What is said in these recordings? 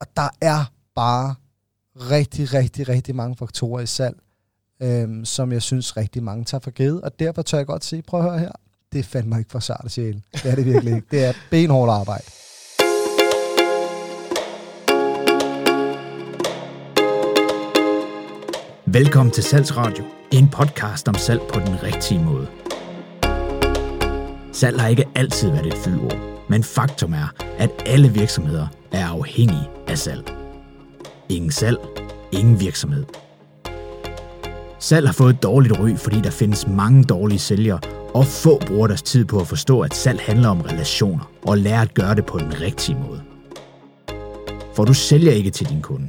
Og der er bare rigtig, rigtig, rigtig mange faktorer i salg, øhm, som jeg synes rigtig mange tager for givet. Og derfor tør jeg godt sige, prøv at høre her, det fandt mig ikke for sart sjæl. Det er det virkelig ikke. Det er benhårdt arbejde. Velkommen til Salgsradio, en podcast om salg på den rigtige måde. Salg har ikke altid været et fyldord, men faktum er, at alle virksomheder er afhængig af salg. Ingen salg, ingen virksomhed. Salg har fået et dårligt ry, fordi der findes mange dårlige sælgere, og få bruger deres tid på at forstå, at salg handler om relationer, og lære at gøre det på den rigtige måde. For du sælger ikke til din kunde,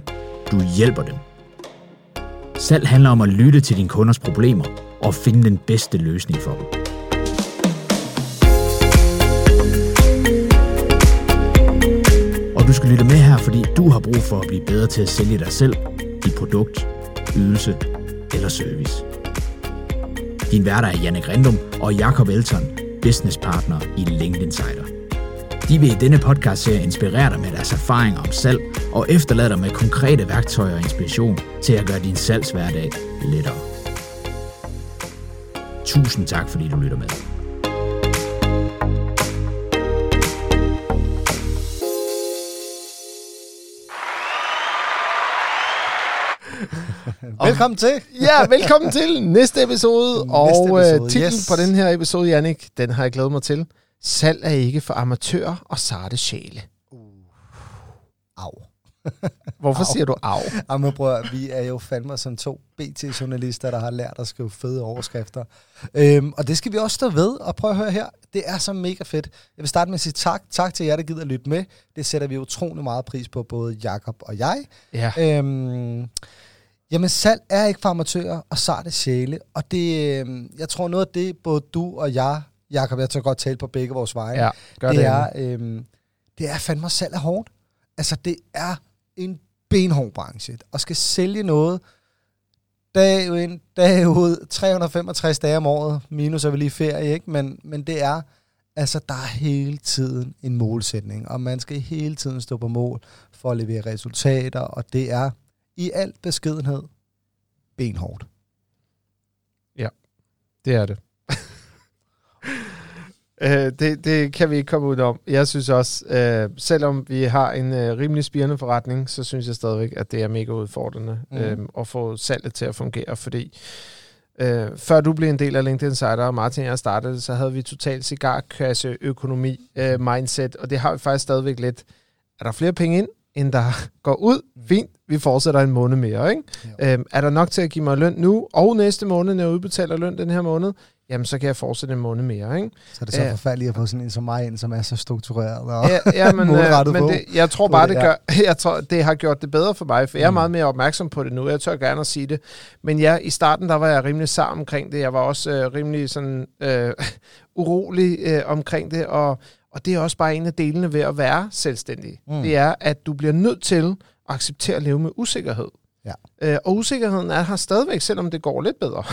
du hjælper dem. Salg handler om at lytte til dine kunders problemer og finde den bedste løsning for dem. Og du skal lytte med her, fordi du har brug for at blive bedre til at sælge dig selv, dit produkt, ydelse eller service. Din værter er Janne Grindum og Jakob Elton, business partner i LinkedIn Insider. De vil i denne podcast-serie inspirere dig med deres erfaringer om salg og efterlade dig med konkrete værktøjer og inspiration til at gøre din salgshverdag lettere. Tusind tak, fordi du lytter med. Velkommen til. Ja, velkommen til næste episode. Næste og episode, øh, titlen yes. på den her episode, Jannik, den har jeg glædet mig til. Salg er ikke for amatører og sarte sjæle. Au. Hvorfor Au. siger du af? Jamen at- vi er jo fandme som to BT-journalister, der har lært at skrive fede overskrifter. Øhm, og det skal vi også stå ved, og prøv at høre her. Det er så mega fedt. Jeg vil starte med at sige tak. Tak til jer, der gider at lytte med. Det sætter vi utrolig meget pris på, både Jakob og jeg. Ja. Øhm, jamen salg er ikke for amatører og sarte sjæle. Og det, øhm, jeg tror noget af det, både du og jeg, Jakob, jeg tør godt tale på begge vores veje, ja, gør det, det. er, øhm, det er fandme salg er hårdt. Altså, det er en benhård branche. Og skal sælge noget dag ind, dag ud, 365 dage om året, minus er vi lige ferie, ikke? Men, men det er, altså, der er hele tiden en målsætning, og man skal hele tiden stå på mål for at levere resultater, og det er i al beskedenhed benhårdt. Det er det. Øh, det, det kan vi ikke komme ud om. Jeg synes også, øh, selvom vi har en øh, rimelig spirende forretning, så synes jeg stadigvæk, at det er mega udfordrende mm. øh, at få salget til at fungere, fordi øh, før du blev en del af LinkedIn Insider, og Martin og jeg startede, så havde vi totalt cigarkasse økonomi øh, mindset, og det har vi faktisk stadigvæk lidt. Er der flere penge ind, end der går ud? Fint, vi fortsætter en måned mere, ikke? Øhm, er der nok til at give mig løn nu, og næste måned, når jeg udbetaler løn den her måned, jamen så kan jeg fortsætte en måned mere, ikke? Så er det så Ja. forfærdeligt at få sådan en som mig ind, som er så struktureret. Og Ja, ja men, øh, Målrettet men på. det, jeg tror bare, det, gør, jeg tror, det har gjort det bedre for mig, for jeg er Mm. meget mere opmærksom på det nu. Jeg tør gerne at sige det. Men ja, i starten, der var jeg rimelig sam omkring det. Jeg var også øh, rimelig sådan øh, urolig øh, omkring det, og, og det er også bare en af delene ved at være selvstændig. Mm. Mm. Det er, at du bliver nødt til at acceptere at leve med usikkerhed. Ja. Øh, og usikkerheden er her stadigvæk, selvom det går lidt bedre.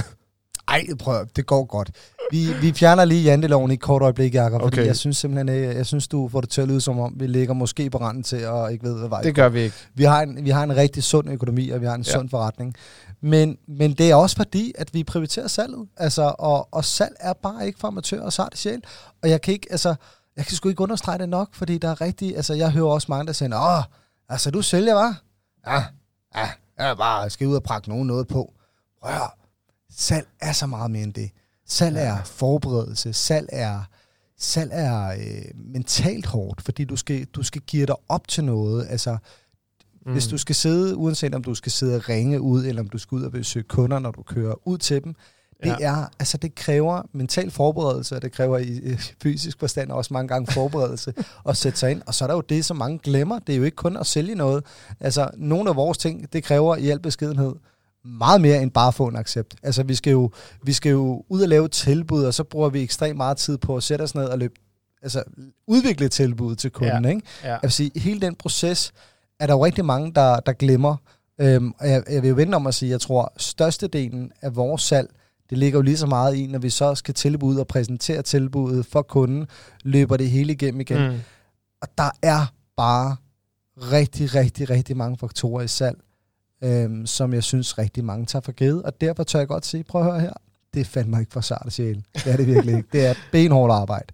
Ej, prøv, at- det går godt. Vi, vi fjerner lige janteloven i et kort øjeblik, Jacob, okay. fordi jeg synes simpelthen, øh, jeg synes, du får det til at lyde som om, vi ligger måske på randen til og ikke ved, hvad vej Det gør vi ikke. vi har, en, vi har en rigtig sund økonomi, og vi har en ja. Sund forretning. Men, men det er også fordi, at vi prioriterer salget. Altså, og, og salg er bare ikke for amatører og sarte sjæl. Og jeg kan ikke, altså, jeg kan sgu ikke understrege det nok, fordi der er rigtig, altså, jeg hører også mange, der siger, åh, altså, du sælger, var? Ja, ja, jeg er bare, skal ud og prakke nogen noget på. Prøv at. Salg er så meget mere end det. Salg er forberedelse, salg er, salg er øh, mentalt hårdt, fordi du skal, du skal give dig op til noget. Altså, Mm. Hvis du skal sidde, uanset om du skal sidde og ringe ud, eller om du skal ud og besøge kunder, når du kører ud til dem, det Ja. er, altså det kræver mental forberedelse, og det kræver i i fysisk forstand også mange gange forberedelse at sætte sig ind. Og så er der jo det, som mange glemmer. Det er jo ikke kun at sælge noget. Altså, nogle af vores ting, det kræver i al beskedenhed meget mere end bare at få en accept. Altså, vi skal jo, vi skal jo ud og lave tilbud, og så bruger vi ekstremt meget tid på at sætte os ned og løbe, altså, udvikle et tilbud til kunden, Ja. ikke? Ja. Jeg vil sige, hele den proces er der jo rigtig mange, der, der glemmer. Øhm, og jeg, jeg vil jo vente om at sige, jeg tror, størstedelen af vores salg, det ligger jo lige så meget i, når vi så skal tilbud og præsentere tilbuddet for kunden, løber det hele igennem igen. Mm. Og der er bare rigtig, rigtig, rigtig mange faktorer i salg, øhm, som jeg synes rigtig mange tager for givet. Og derfor tør jeg godt sige, prøv at høre her, det er fandme ikke for sart sjæl. Det er det virkelig ikke. Det er benhårdt arbejde.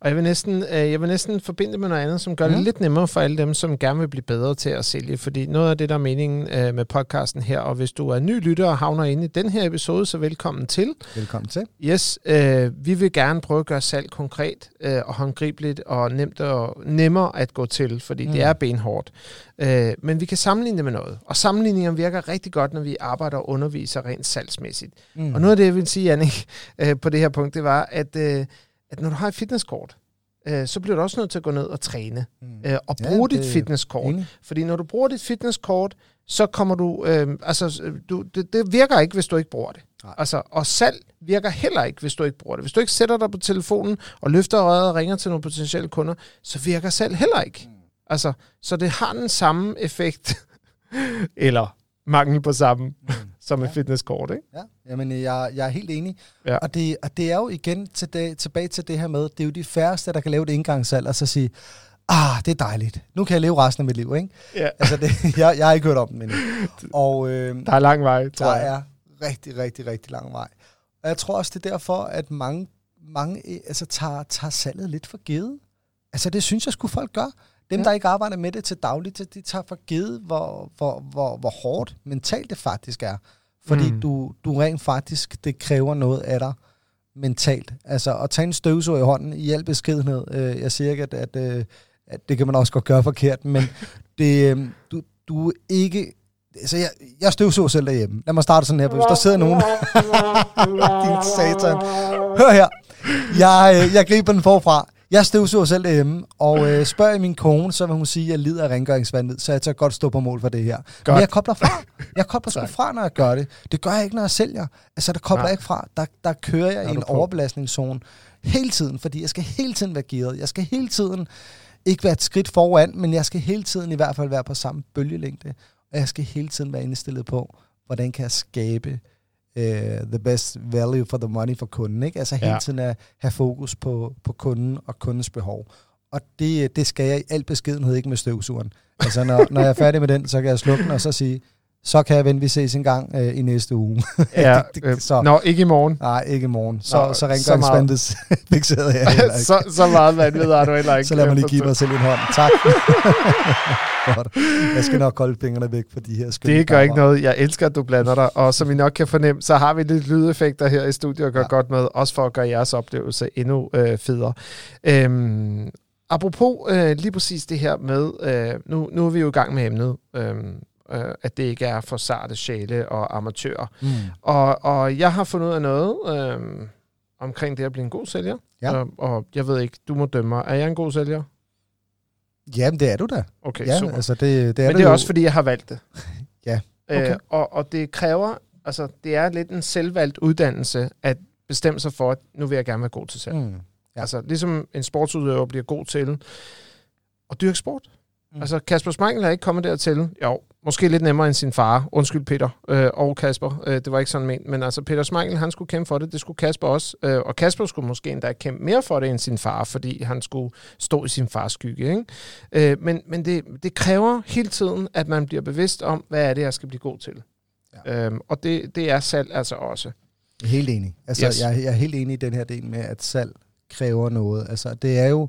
Og jeg vil næsten, øh, jeg vil næsten forbinde det med noget andet, som gør mm. det lidt nemmere for alle dem, som gerne vil blive bedre til at sælge. Fordi noget af det, der er meningen øh, med podcasten her, og hvis du er ny lytter og havner inde i den her episode, så velkommen til. Velkommen til. Yes, øh, vi vil gerne prøve at gøre salg konkret øh, og håndgribeligt og nemt og nemmere at gå til, fordi mm. det er benhårdt. Øh, men vi kan sammenligne det med noget. Og sammenligninger virker rigtig godt, når vi arbejder og underviser rent salgsmæssigt. Mm. Og noget af det, jeg vil sige, Annik, øh, på det her punkt, det var, at, øh, at når du har et fitnesskort, øh, så bliver du også nødt til at gå ned og træne Mm. øh, og Ja, bruge det- dit fitnesskort. Enig. Fordi når du bruger dit fitnesskort, så kommer du... Øh, altså, du, det, det virker ikke, hvis du ikke bruger det. Nej. Altså, og salg virker heller ikke, hvis du ikke bruger det. Hvis du ikke sætter dig på telefonen og løfter røret og ringer til nogle potentielle kunder, så virker salg heller ikke. Mm. Altså, så det har den samme effekt, eller mangel på samme, Mm. Som et Ja. fitnesskort, ikke? Ja, jamen jeg, jeg er helt enig. Ja. Og, det, og det er jo igen til det, tilbage til det her med, det er jo de færreste, der kan lave et indgangssalg og så sige, ah, det er dejligt. Nu kan jeg leve resten af mit liv, ikke? Ja. Altså, det, jeg, jeg har ikke hørt om den endnu. Og øh, Der er lang vej, tror der jeg. er rigtig, rigtig, rigtig lang vej. Og jeg tror også, det er derfor, at mange, mange øh, altså, tager, tager salget lidt for givet. Altså, det synes jeg skulle folk gør. Dem, Ja. der ikke arbejder med det til dagligt, de tager for givet, hvor, hvor, hvor, hvor hårdt mentalt det faktisk er. Fordi Mm. du, du rent faktisk, det kræver noget af dig mentalt. Altså at tage en støvsug i hånden i al beskedenhed. Øh, jeg siger ikke, at, at, øh, at det kan man også godt gøre forkert, men det, øh, du, du er ikke... Altså, jeg, jeg støvsug selv derhjemme. Lad mig starte sådan her, hvis der sidder nogen... Din satan. Hør her. Jeg, øh, jeg griber den forfra. Jeg støvsuger selv derhjemme, og øh, spørger jeg min kone, så vil hun sige, at jeg lider af rengøringsvandet, så jeg tager godt stå på mål for det her. Godt. Men jeg kobler fra. Jeg kobler sgu fra, når jeg gør det. Det gør jeg ikke, når jeg sælger. Altså, der kobler Nej. jeg ikke fra. Der, der kører jeg i en på? overbelastningszone hele tiden, fordi jeg skal hele tiden være gearet. Jeg skal hele tiden ikke være et skridt foran, men jeg skal hele tiden i hvert fald være på samme bølgelængde. Og jeg skal hele tiden være indstillet på, hvordan kan jeg skabe uh, the best value for the money for kunden. Ikke? Altså hele Ja. tiden at have fokus på, på kunden og kundens behov. Og det, det skal jeg i al beskedenhed ikke med støvsugeren. Altså når, når jeg er færdig med den, så kan jeg slukke den og så sige, så kan jeg vente, vi ses en gang øh, i næste uge. Ja, det- det- øh, så- Nå, ikke i morgen. Nej, ikke i morgen. Så, Nå, så så rengøringsvandet fixeret jeg heller ikke. så, så meget vanvid har du heller ikke. Så lad mig lige give mig selv en hånd. Tak. Godt. Jeg skal nok holde fingrene væk for de her skønne Det gør ikke kammer. noget. Jeg elsker, at du blander dig. Og som I nok kan fornemme, så har vi lidt lydeffekter her i studiet og gør ja. Godt med, også for at gøre jeres oplevelse endnu øh, federe. Øhm, apropos øh, lige præcis det her med, øh, nu, nu er vi jo i gang med emnet, øh, øh, at det ikke er for sarte sjæle og amatører. Mm. Og, og jeg har fundet ud af noget øh, omkring det at blive en god sælger. Ja. Og, og jeg ved ikke, du må dømme mig. Er jeg en god sælger? Jamen, det er du da. Okay, ja, super. altså det, det er Men det er jo. også, fordi jeg har valgt det. Ja, okay. Øh, og, og det kræver, altså det er lidt en selvvalgt uddannelse, at bestemme sig for, at nu vil jeg gerne være god til salg. Mm. Ja. Altså ligesom en sportsudøver bliver god til at dyrke sport. Mm. Altså Kasper Schmeichel er ikke kommet dertil. Jo, måske lidt nemmere end sin far. Undskyld Peter øh, og Kasper. Øh, det var ikke sådan ment. Men altså Peter Schmeichel, han skulle kæmpe for det. Det skulle Kasper også. Øh, og Kasper skulle måske endda kæmpe mere for det end sin far, fordi han skulle stå i sin fars skygge. Ikke? Øh, men men det, det kræver hele tiden, at man bliver bevidst om, hvad er det, jeg skal blive god til. Ja. Øhm, og det, det er salg altså også. Helt enig. Altså, yes. jeg, jeg er helt enig i den her del med, at salg kræver noget. Altså, det er jo...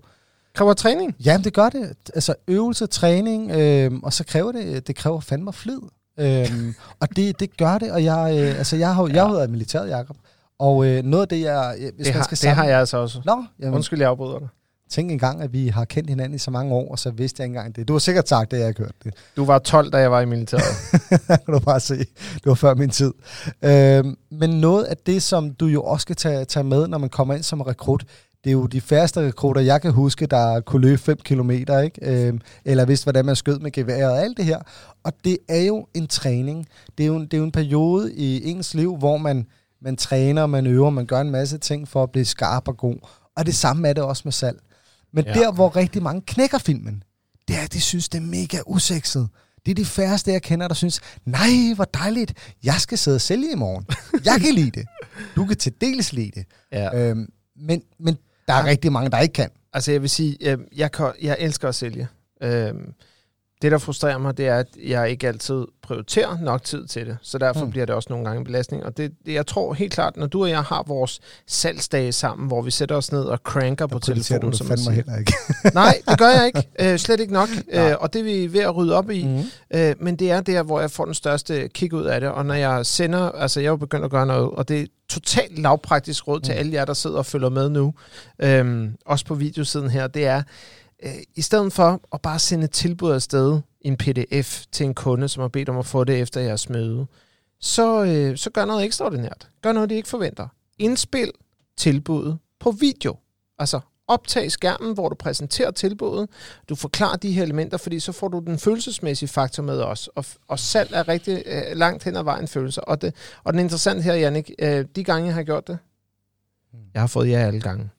Kræver træning. Jamen, det gør det. Altså, øvelse, træning, øh, og så kræver det, det kræver fandme flid. Øhm, og det, det gør det, og jeg, øh, altså, jeg har jo jeg jo været militæret, Jacob. Og øh, noget af det, jeg... Hvis Det man har, skal det har jeg altså også. Nå, jamen, Undskyld, jeg afbryder dig. tænk engang, at vi har kendt hinanden i så mange år, og så vidste jeg ikke engang det. Du har sikkert sagt det, jeg har hørt det. Du var 12, da jeg var i militæret. kan du bare se. Det var før min tid. Øhm, men noget af det, som du jo også skal tage, tage med, når man kommer ind som rekrut, det er jo de færreste rekrutter, jeg kan huske, der kunne løbe 5 km, ikke? Øhm, eller vidste, hvordan man skød med geværet og alt det her. Og det er jo en træning. Det er jo en, det er jo en periode i ens liv, hvor man, man træner, man øver, man gør en masse ting for at blive skarp og god. Og det samme er det også med salg. Men ja. der, hvor rigtig mange knækker filmen, det er, at de synes, det er mega usekset. Det er de færreste, jeg kender, der synes, nej, hvor dejligt, jeg skal sidde og sælge i morgen. Jeg kan lide det. Du kan til dels lide det. ja. Øhm, men, men der er rigtig mange, der ikke kan. Altså jeg vil sige, øh, jeg, kan, jeg elsker at sælge. Øh, Det, der frustrerer mig, det er, at jeg ikke altid prioriterer nok tid til det. Så derfor Mm. bliver det også nogle gange en belastning. Og det, det, jeg tror helt klart, når du og jeg har vores salgsdage sammen, hvor vi sætter os ned og cranker på prioriterer telefonen, du det som fandme siger. heller ikke. Nej, det gør jeg ikke. Øh, slet ikke nok. Øh, og det er vi ved at rydde op i. Mm. Øh, men det er der, hvor jeg får den største kick ud af det. Og når jeg sender, altså jeg er jo begyndt at gøre noget, og det er totalt lavpraktisk råd til Mm. alle jer, der sidder og følger med nu, øhm, også på videosiden her, det er, øh, i stedet for at bare sende et tilbud afsted i en pdf til en kunde, som har bedt om at få det efter jeres møde, så, øh, så gør noget ekstraordinært. Gør noget, de ikke forventer. Indspil tilbuddet på video. Altså optag skærmen, hvor du præsenterer tilbuddet. Du forklarer de her elementer, fordi så får du den følelsesmæssige faktor med os. Og, og salg er rigtig øh, langt hen ad vejen følelser. Og, det, og den interessante her, Jannik, øh, de gange, jeg har gjort det, jeg har fået ja alle gange.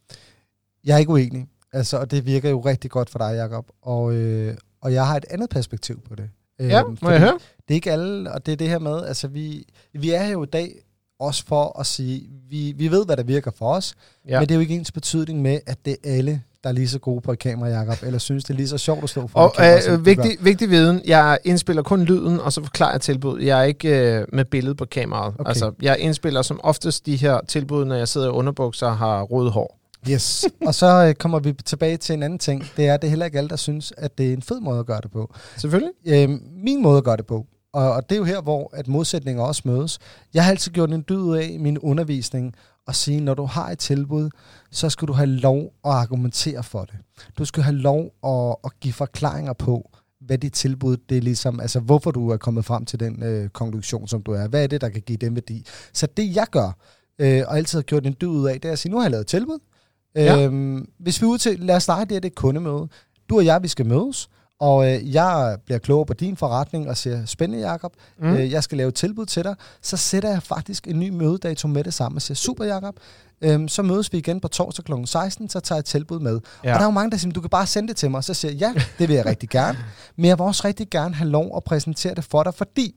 Jeg er ikke uenig. Altså, og det virker jo rigtig godt for dig, Jacob. Og, øh, og jeg har et andet perspektiv på det. Ja, Øhm, må jeg høre? Det er ikke alle, og det er det her med, altså vi, vi er her jo i dag også for at sige, vi, vi ved, hvad der virker for os, Ja. ja. men det er jo ikke ens betydning med, at det er alle, der er lige så gode på et kamera, Jacob, eller synes, det er lige så sjovt at stå for Og et kamera, øh, vigtig, vigtig viden, jeg indspiller kun lyden, og så forklarer jeg tilbud. Jeg er ikke øh, med billede på kameraet. Okay. Altså, jeg indspiller som oftest de her tilbud, når jeg sidder i underbukser og har rødt hår. Yes. og så øh, kommer vi tilbage til en anden ting. Det er, at det er heller ikke alle, der synes, at det er en fed måde at gøre det på. Selvfølgelig. øh, min måde at gøre det på, og, og det er jo her, hvor at modsætninger også mødes. Jeg har altid gjort en dyd ud af i min undervisning at sige, når du har et tilbud, så skal du have lov at argumentere for det. Du skal have lov at, at give forklaringer på, hvad dit tilbud, det er ligesom, altså hvorfor du er kommet frem til den øh, konklusion, som du er. Hvad er det, der kan give den værdi? Så det jeg gør, øh, og altid har gjort en dyd ud af, det er at sige, nu har jeg lavet et tilbud. Ja. Øhm, hvis vi er ude til, lad os starte det her, det et kundemøde. Du og jeg, vi skal mødes, og øh, jeg bliver klogere på din forretning og siger, spændende Jacob, Mm. øh, jeg skal lave et tilbud til dig. Så sætter jeg faktisk en ny mødedato med det samme og siger, super Jacob, øhm, så mødes vi igen på torsdag kl. 16, så tager jeg et tilbud med. Ja. Og der er jo mange, der siger, du kan bare sende det til mig. Så siger jeg, ja, det vil jeg rigtig gerne. Men jeg vil også rigtig gerne have lov at præsentere det for dig, fordi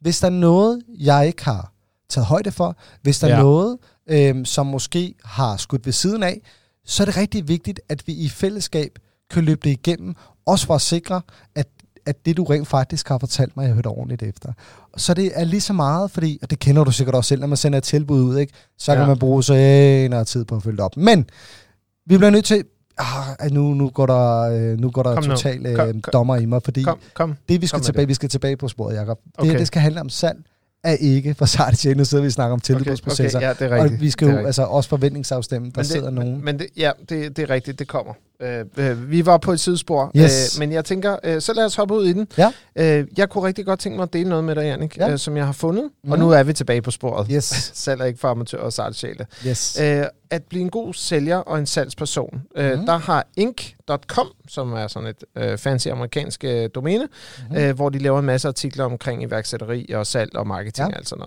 hvis der er noget, jeg ikke har taget højde for, hvis der ja. Er noget, øhm, som måske har skudt ved siden af, så er det rigtig vigtigt, at vi i fællesskab kan løbe det igennem, også for at sikre, at, at det, du rent faktisk har fortalt mig, jeg har hørt ordentligt efter. Så det er lige så meget, fordi, og det kender du sikkert også selv, når man sender et tilbud ud, ikke? så ja. Kan man bruge så noget tid på at følge det op. Men vi bliver nødt til, ah, nu, nu går der, øh, nu går der Kom nu. total øh, Kom, kom. dommer i mig, fordi Kom, kom. det, vi skal Kom tilbage, det. vi skal tilbage på sporet, Jacob. Det, Okay. det skal handle om salg, er ikke for sarte sjæle. Nu sidder vi og snakker om tilbudsprocesser. Okay, ja, det er rigtigt. og vi skal Det jo altså også forventningsafstemme, der Men sidder det, nogen. Men, men det, ja, det, det er rigtigt, det kommer. Øh, øh, vi var på et sidespor, Yes. øh, men jeg tænker, øh, så lad os hoppe ud i den. Ja. Øh, jeg kunne rigtig godt tænke mig at dele noget med dig, Jannik, Ja. øh, som jeg har fundet, mm. og Mhm. nu er vi tilbage på sporet. Yes, Salg er ikke for amatører og sarte sjæle. yes. Øh, at blive en god sælger og en salgsperson. Øh, Mhm. Der har Inc.com, som er sådan et øh, fancy amerikansk øh, domæne, Mhm. øh, hvor de laver en masse artikler omkring iværksætteri og salg og marketing Ja. og sådan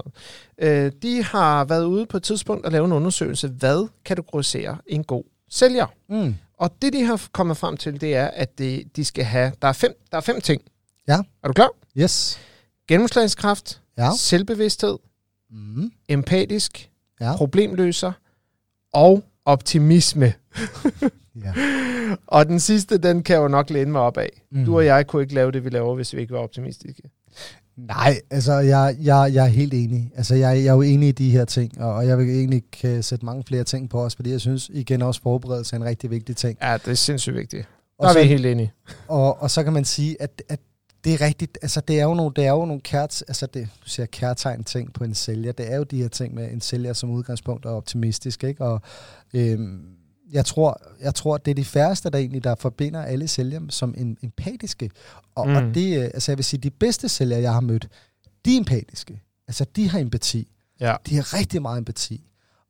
noget. Øh, de har været ude på et tidspunkt og lave en undersøgelse, hvad kategoriserer en god sælger? Mm. Og det, de har kommet frem til, det er, at det, de skal have... Der er fem, der er fem ting. Ja. Er du klar? Yes. Gennemslagskraft, Ja. selvbevidsthed, Mm. empatisk, Ja. problemløser og optimisme. ja. Og den sidste, den kan jeg jo nok læne mig op af. Mm. Du og jeg kunne ikke lave det, vi laver, hvis vi ikke var optimistiske. Nej, altså jeg, jeg, jeg er helt enig. Altså jeg, jeg er jo enig i de her ting, og og jeg vil egentlig kan sætte mange flere ting på os, fordi jeg synes igen også forberedelse er en rigtig vigtig ting. Ja, det er sindssygt vigtigt. Der Og er så, vi helt enige. og, og så kan man sige, at, at det er rigtigt, altså det er jo nogle, det er jo nogle kært, altså det, du siger kærtegn ting på en sælger, det er jo de her ting med en sælger som udgangspunkt er optimistisk, ikke? Og øhm, jeg tror, jeg tror, det er de færreste, der egentlig der forbinder alle sælgere som en, empatiske. Og, mm. og det, øh, altså jeg vil sige, de bedste sælgere, jeg har mødt, de er empatiske. Altså de har empati. Ja. De har rigtig meget empati.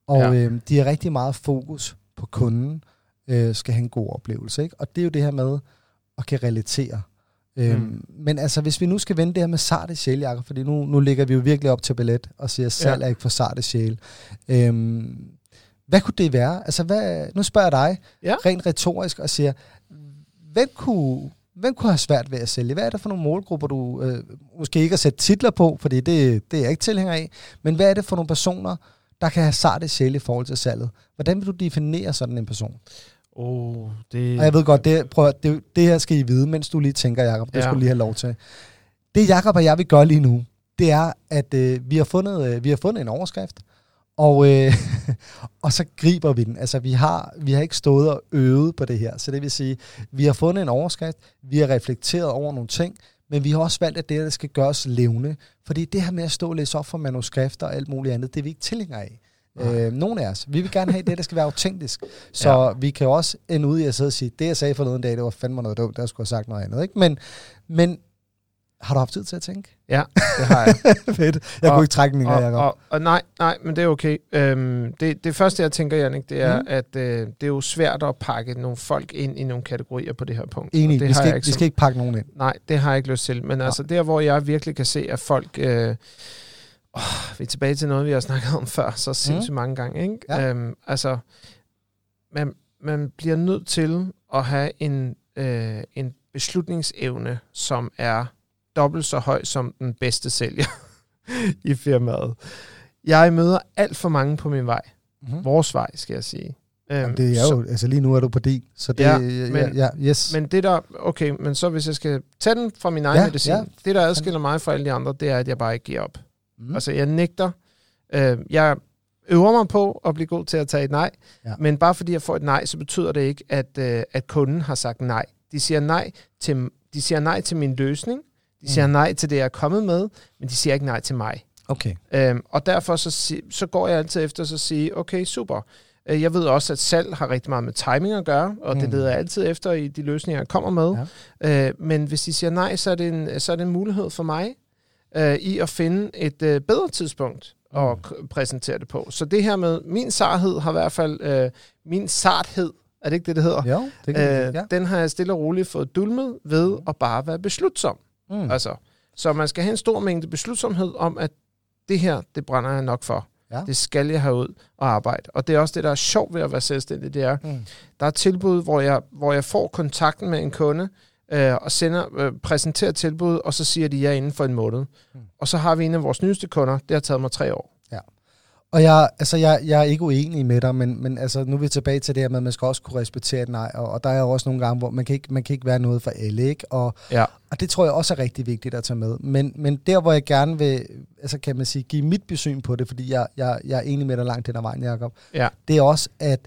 Og Ja. øhm, de har rigtig meget fokus på kunden, øh, skal have en god oplevelse. Ikke? Og det er jo det her med at kan relatere. Øhm, Mm. Men altså, hvis vi nu skal vende det her med sarte sjæl, Jacob, fordi nu, nu ligger vi jo virkelig op til ballet og siger, at salg Ja. er ikke for sarte sjæl. Øhm, hvad kunne det være? Altså, hvad, nu spørger jeg dig Ja. rent retorisk og siger, hvem kunne, hvem kunne have svært ved at sælge? Hvad er det for nogle målgrupper, du øh, måske ikke har sat titler på, fordi det, det er jeg ikke tilhænger af, men hvad er det for nogle personer, der kan have sarte sjæl i forhold til salget? Hvordan vil du definere sådan en person? Oh, det... Og jeg ved godt, det, prøv, det, det her skal I vide, mens du lige tænker, Jacob. Det Ja. skulle lige have lov til. Det Jacob og jeg vil gøre lige nu, det er, at øh, vi, har fundet, øh, vi har fundet en overskrift, og, øh, og så griber vi den. Altså, vi har, vi har ikke stået og øvet på det her. Så det vil sige, vi har fundet en overskrift, vi har reflekteret over nogle ting, men vi har også valgt, at det her skal gøres levende. Fordi det her med at stå og læse op for manuskrifter og alt muligt andet, det er vi ikke tilhængere af. Øh, nogle af os. Vi vil gerne have det, der skal være autentisk. Så Ja. vi kan også ende ud i at sidde og sige, det jeg sagde for noget dag, det var fandme noget dumt, der skulle have sagt noget andet. Ikke? Men, men har du haft tid til at tænke? Ja, det har jeg. Fedt. Jeg Og- kunne ikke trække den længere, og, Jacob. og, og nej, nej, men det er okay. Øhm, det, det første, jeg tænker, Jannik, det er, mm. Mhm. at øh, det er jo svært at pakke nogle folk ind i nogle kategorier på det her punkt. Enig, det vi har skal, jeg ikke, vi skal ikke pakke nogen ind. Nej, det har jeg ikke lyst til. Men altså, der, hvor jeg virkelig kan se, at folk... Øh, åh, vi er tilbage til noget, vi har snakket om før, så sindssygt mm. mange gange. Ikke? Ja. Øhm, altså, man, man bliver nødt til at have en, øh, en beslutningsevne, som er dobbelt så høj som den bedste sælger i firmaet. Jeg møder alt for mange på min vej. Mm-hmm. Vores vej, skal jeg sige. Øhm, Jamen, det er så- jo, altså lige nu er du på din, så det, Ja, men- ja, yes. Men det der, okay, men så hvis jeg skal tage den fra min egen Ja, medicin, ja. det der adskiller mig fra alle de andre, det er, at jeg bare ikke giver op. Mm. Altså jeg nægter, øh, jeg øver mig på at blive god til at tage et nej, Ja. men bare fordi jeg får et nej, så betyder det ikke, at, øh, at kunden har sagt nej. De siger nej til, de siger nej til min løsning, de siger Mm. nej til det, jeg er kommet med, men de siger ikke nej til mig. Okay. Øhm, og derfor så, så går jeg altid efter at sige, okay, super. Øh, Jeg ved også, at salg har rigtig meget med timing at gøre, og mm. det Mm. leder jeg altid efter i de løsninger, jeg kommer med. Ja. Øh, men hvis de siger nej, så er det en, så er det en mulighed for mig øh, i at finde et øh, bedre tidspunkt at Mm. præsentere det på. Så det her med min sarthed har i hvert fald, øh, min sarthed, er det ikke det, det hedder? Jo, det kan Øh, ja. ja. Den har jeg stille og roligt fået dulmet ved at bare være beslutsom. Mm. Altså, så man skal have en stor mængde beslutsomhed om, at det her, det brænder jeg nok for. Ja. Det skal jeg have ud og arbejde. Og det er også det, der er sjovt ved at være selvstændig, det er, Mm. der er tilbud, hvor jeg, hvor jeg får kontakten med en kunde, øh, og sender, øh, præsenterer tilbud, og så siger de ja inden for en måned. Mm. Og så har vi en af vores nyeste kunder, det har taget mig tre år. Og jeg, altså jeg, jeg er ikke uenig med dig, men, men altså, nu er vi tilbage til det her med, at man skal også kunne respektere et nej, og, og der er jo også nogle gange, hvor man kan ikke, man kan ikke være noget for alle, ikke? Og, Ja. og det tror jeg også er rigtig vigtigt at tage med. Men, men der, hvor jeg gerne vil, altså kan man sige, give mit besyn på det, fordi jeg, jeg, jeg er enig med dig langt den ad vejen, Jacob, Ja. det er også, at,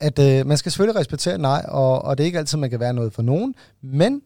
at øh, man skal selvfølgelig respektere nej, og, og det er ikke altid, man kan være noget for nogen, men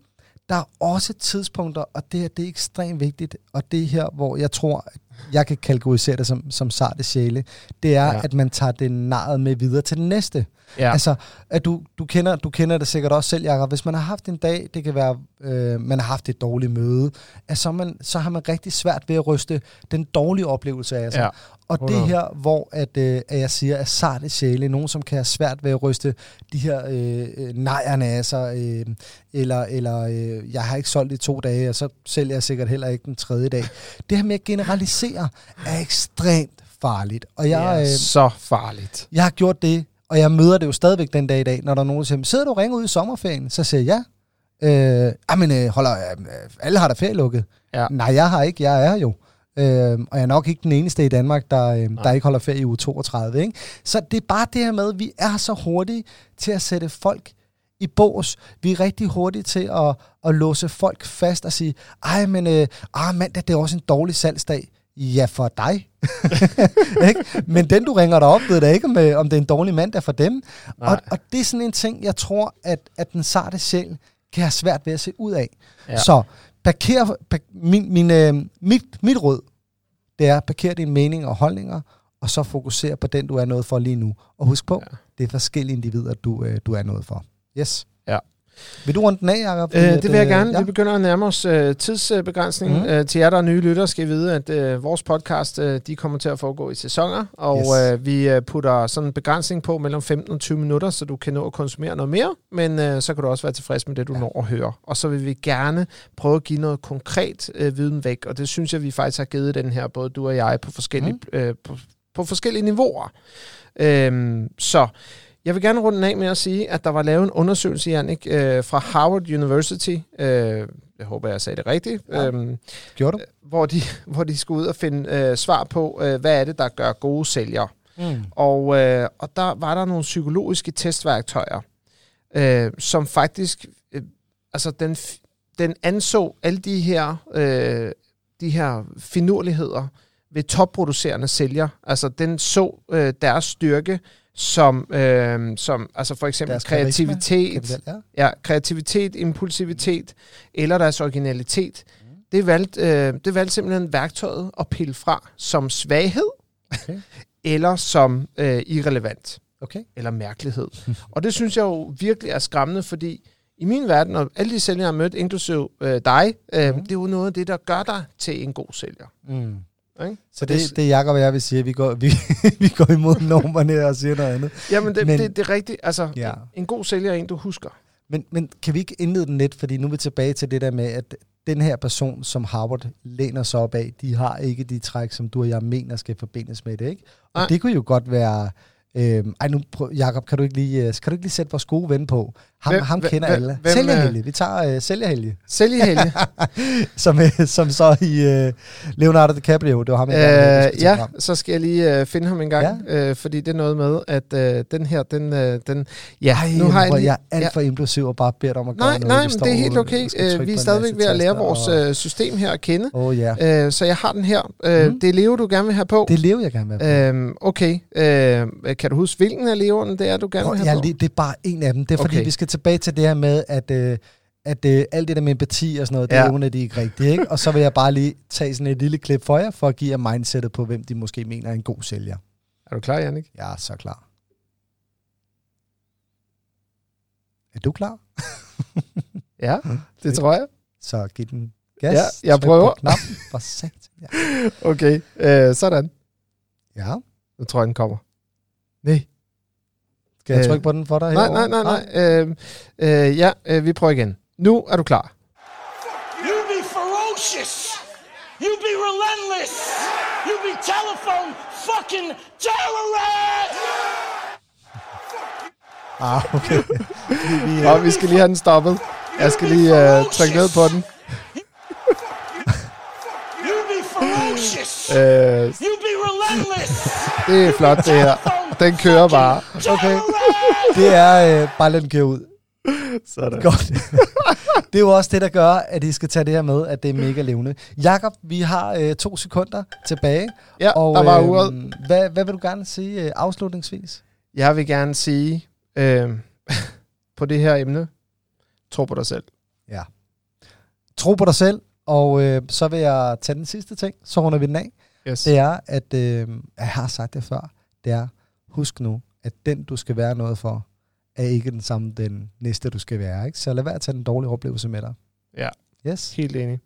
der er også tidspunkter, og det, her, det er ekstremt vigtigt, og det er her, hvor jeg tror, at jeg kan kategorisere det som, som sarte sjæle, det er, Ja. at man tager det naret med videre til den næste. Ja. Altså, at du, du, kender, du kender det sikkert også selv, Jacob. Hvis man har haft en dag, det kan være, øh, man har haft et dårligt møde, at så, man, så har man rigtig svært ved at ryste den dårlige oplevelse af sig. Ja. Og det 100. her, hvor at, øh, at jeg siger, at sarte sjæle, nogen som kan have svært ved at ryste de her øh, øh, nejerne af sig, øh, eller, eller øh, jeg har ikke solgt i to dage, og så sælger jeg sikkert heller ikke den tredje dag. Det her med at generalisere er ekstremt farligt. Og Det jeg, er øh, så farligt. jeg har gjort det, og jeg møder det jo stadigvæk den dag i dag, når der er nogen, der siger, sidder du og ringer ud i sommerferien? Så siger jeg, ja. Øh, ah, men øh, holder, øh, alle har da ferie lukket. Ja. Nej, jeg har ikke, jeg er jo. Øh, og jeg er nok ikke den eneste i Danmark, der, øh, der ikke holder ferie i uge 32. Ikke? Så det er bare det her med, at vi er så hurtige til at sætte folk i bås. Vi er rigtig hurtige til at, at låse folk fast og sige, ej, men øh, ah, mandag, det er også en dårlig salgsdag. Ja, for dig. ikke? Men den, du ringer dig op, ved da ikke, om, øh, om det er en dårlig mandag for dem. Nej. Og, og det er sådan en ting, jeg tror, at, at den sarte sjæl kan have svært ved at se ud af. Ja. Så parker, pak, min, min, øh, mit, mit råd, det er, parker dine meninger og holdninger, og så fokusere på den, du er noget for lige nu. Og husk på, ja. det er forskellige individer, du, øh, du er noget for. Yes. Vil du runde den af, Jacob? Øh, det vil jeg øh, gerne. Ja. Vi begynder at nærme os øh, tidsbegrænsningen. Mm. Øh, til jer, der er nye lyttere, skal I vide, at øh, vores podcast de de kommer til at foregå i sæsoner, og Yes. øh, vi øh, putter sådan en begrænsning på mellem 15 og 20 minutter, så du kan nå at konsumere noget mere, men øh, så kan du også være tilfreds med det, du ja. Når at høre. Og så vil vi gerne prøve at give noget konkret øh, viden væk, og det synes jeg, vi faktisk har givet den her, både du og jeg, på forskellige, mm. øh, på, på forskellige niveauer. Øhm, så jeg vil gerne runde af med at sige, at der var lavet en undersøgelse, Jannik, øh, fra Harvard University. Øh, jeg håber, jeg sagde det rigtigt. Ja. Øhm, Gjorde du? hvor, de, hvor de skulle ud og finde øh, svar på, øh, hvad er det, der gør gode sælgere. Mm. Og, øh, og der var der nogle psykologiske testværktøjer. øh, som faktisk, øh, altså den, den anså alle de her, øh, de her finurligheder ved topproducerende sælger. Altså den så øh, deres styrke som, øh, som altså for eksempel Deres kreativitet, Kapital, ja. Ja, kreativitet, impulsivitet eller deres originalitet. Det valgte, øh, det valgte simpelthen værktøjet at pille fra som svaghed Okay. eller som øh, irrelevant Okay. eller mærkelighed. og det synes jeg jo virkelig er skræmmende, fordi i min verden, og alle de sælgere, jeg har mødt, inklusive øh, dig, øh, Mhm. det er jo noget af det, der gør dig til en god sælger. Mm. Ikke? Så det- det, det er Jacob og jeg vil sige, at vi går, vi, vi går imod normerne og siger noget andet. Jamen, det, Men- det, det er rigtigt. Altså, Ja. en god sælger er en, du husker. Men, men kan vi ikke indlede den lidt, fordi nu er vi tilbage til det der med, at den her person, som Harvard læner sig op af, de har ikke de træk, som du og jeg mener skal forbindes med det, ikke? Og Nej. det kunne jo godt være... Øh, ej, nu prøv, Jacob, kan du, ikke lige, øh, kan du ikke lige sætte vores gode ven på? Ham, Hvem- ham kender hvem- alle. hvem, Sælgerhelge. Vi tager øh, Sælgerhelge, Sælgerhelge. som, øh, som så i øh, Leonardo DiCaprio. Det var ham, jeg Øh, ja, så skal jeg lige øh, finde ham en gang, ja. øh, fordi det er noget med, at øh, den her, den, øh, den ja, Ej, nu har jeg lige, jeg er alt ja. for impulsiv og bare beder dig om at gøre Nej, noget. nej, men det er helt okay. trykke vi er på stadigvæk ved at lære vores og- system her at kende. Oh, ja, Øh, så jeg har den her. Øh, Mhm. Det er Leo, du gerne vil have på. det lever jeg gerne med. Øhm, okay. Øh, kan du huske, hvilken af Leo'erne det er, du gerne vil have på? det er bare en af dem. Det er fordi, vi skal tilbage til det her med, at, øh, at øh, alt det der med empati og sådan noget, det Ja. er evner de ikke rigtigt. Ikke? Og så vil jeg bare lige tage sådan et lille klip for jer, for at give jer mindsetet på, hvem de måske mener er en god sælger. Er du klar, Jannik? Jeg er så klar. Er du klar? Ja, det tror jeg. Så giv den gas. Ja, jeg prøver. Knappen. For satan. Ja. Okay, øh, sådan. ja. Nu tror jeg, den kommer. Nej. Skal jeg Øh, trykke på den for dig? Nej, herovre? nej, nej, nej. Øh, øh, ja, øh, vi prøver igen. Nu er du klar. You be ferocious. You be relentless. You be telephone fucking terrorist. Ah, okay. Vi, Og vi skal lige have den stoppet. Jeg skal lige øh, trykke ned på den. You be ferocious. Øh, You be relentless. det er flot, det her. Den kører bare. Okay. Det er øh, bare lad den køre ud. Sådan. Godt. det er jo også det, der gør, at I skal tage det her med, at det er mega levende. Jakob, vi har øh, to sekunder tilbage. Ja, og, der var uret. Hvad, hvad vil du gerne sige øh, afslutningsvis? Jeg vil gerne sige, øh, på det her emne, tro på dig selv. Ja. Tro på dig selv, og øh, så vil jeg tage den sidste ting, så runder vi den af. Yes. Det er, at øh, jeg har sagt det før, det er, husk nu, at den, du skal være noget for, er ikke den samme den næste, du skal være. Ikke? Så lad være at tage den dårlige oplevelse med dig. Ja. Yes. Helt enig.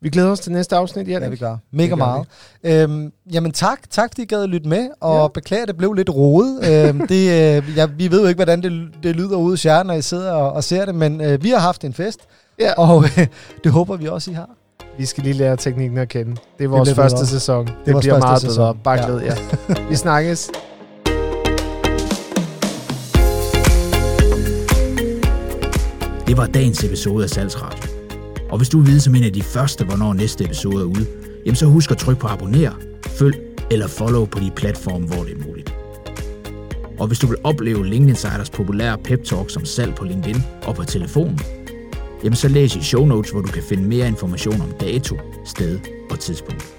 Vi glæder os til næste afsnit, Jannik. Ja, vi gør. Mega gør meget. Øhm, jamen tak, tak fordi I gad at lytte med, og Ja. ja. beklager, at det blev lidt rodet. øhm, det, øh, ja, vi ved jo ikke, hvordan det, det lyder ude hos jer, når I sidder og, og ser det, men øh, vi har haft en fest, Ja. og øh, det håber vi også, I har. Vi skal lige lære teknikken at kende. Det er vores bliver første sæson. Det, det bliver meget sæson. bedre. Bare Ja. glæd jer. Vi snakkes. Det var dagens episode af Salgsradio. Og hvis du vil vide som en af de første, hvornår næste episode er ude, jamen så husk at trykke på abonner, følg eller follow på de platforme, hvor det er muligt. Og hvis du vil opleve LinkedIn Insiders populære pep talk som salg på LinkedIn og på telefonen, jamen så læs i show notes, hvor du kan finde mere information om dato, sted og tidspunkt.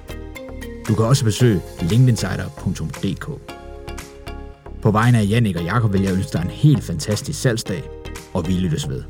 Du kan også besøge linkedinsider.dk. På vegne af Jannik og Jakob vil jeg ønske dig en helt fantastisk salgsdag, og vi lyttes ved.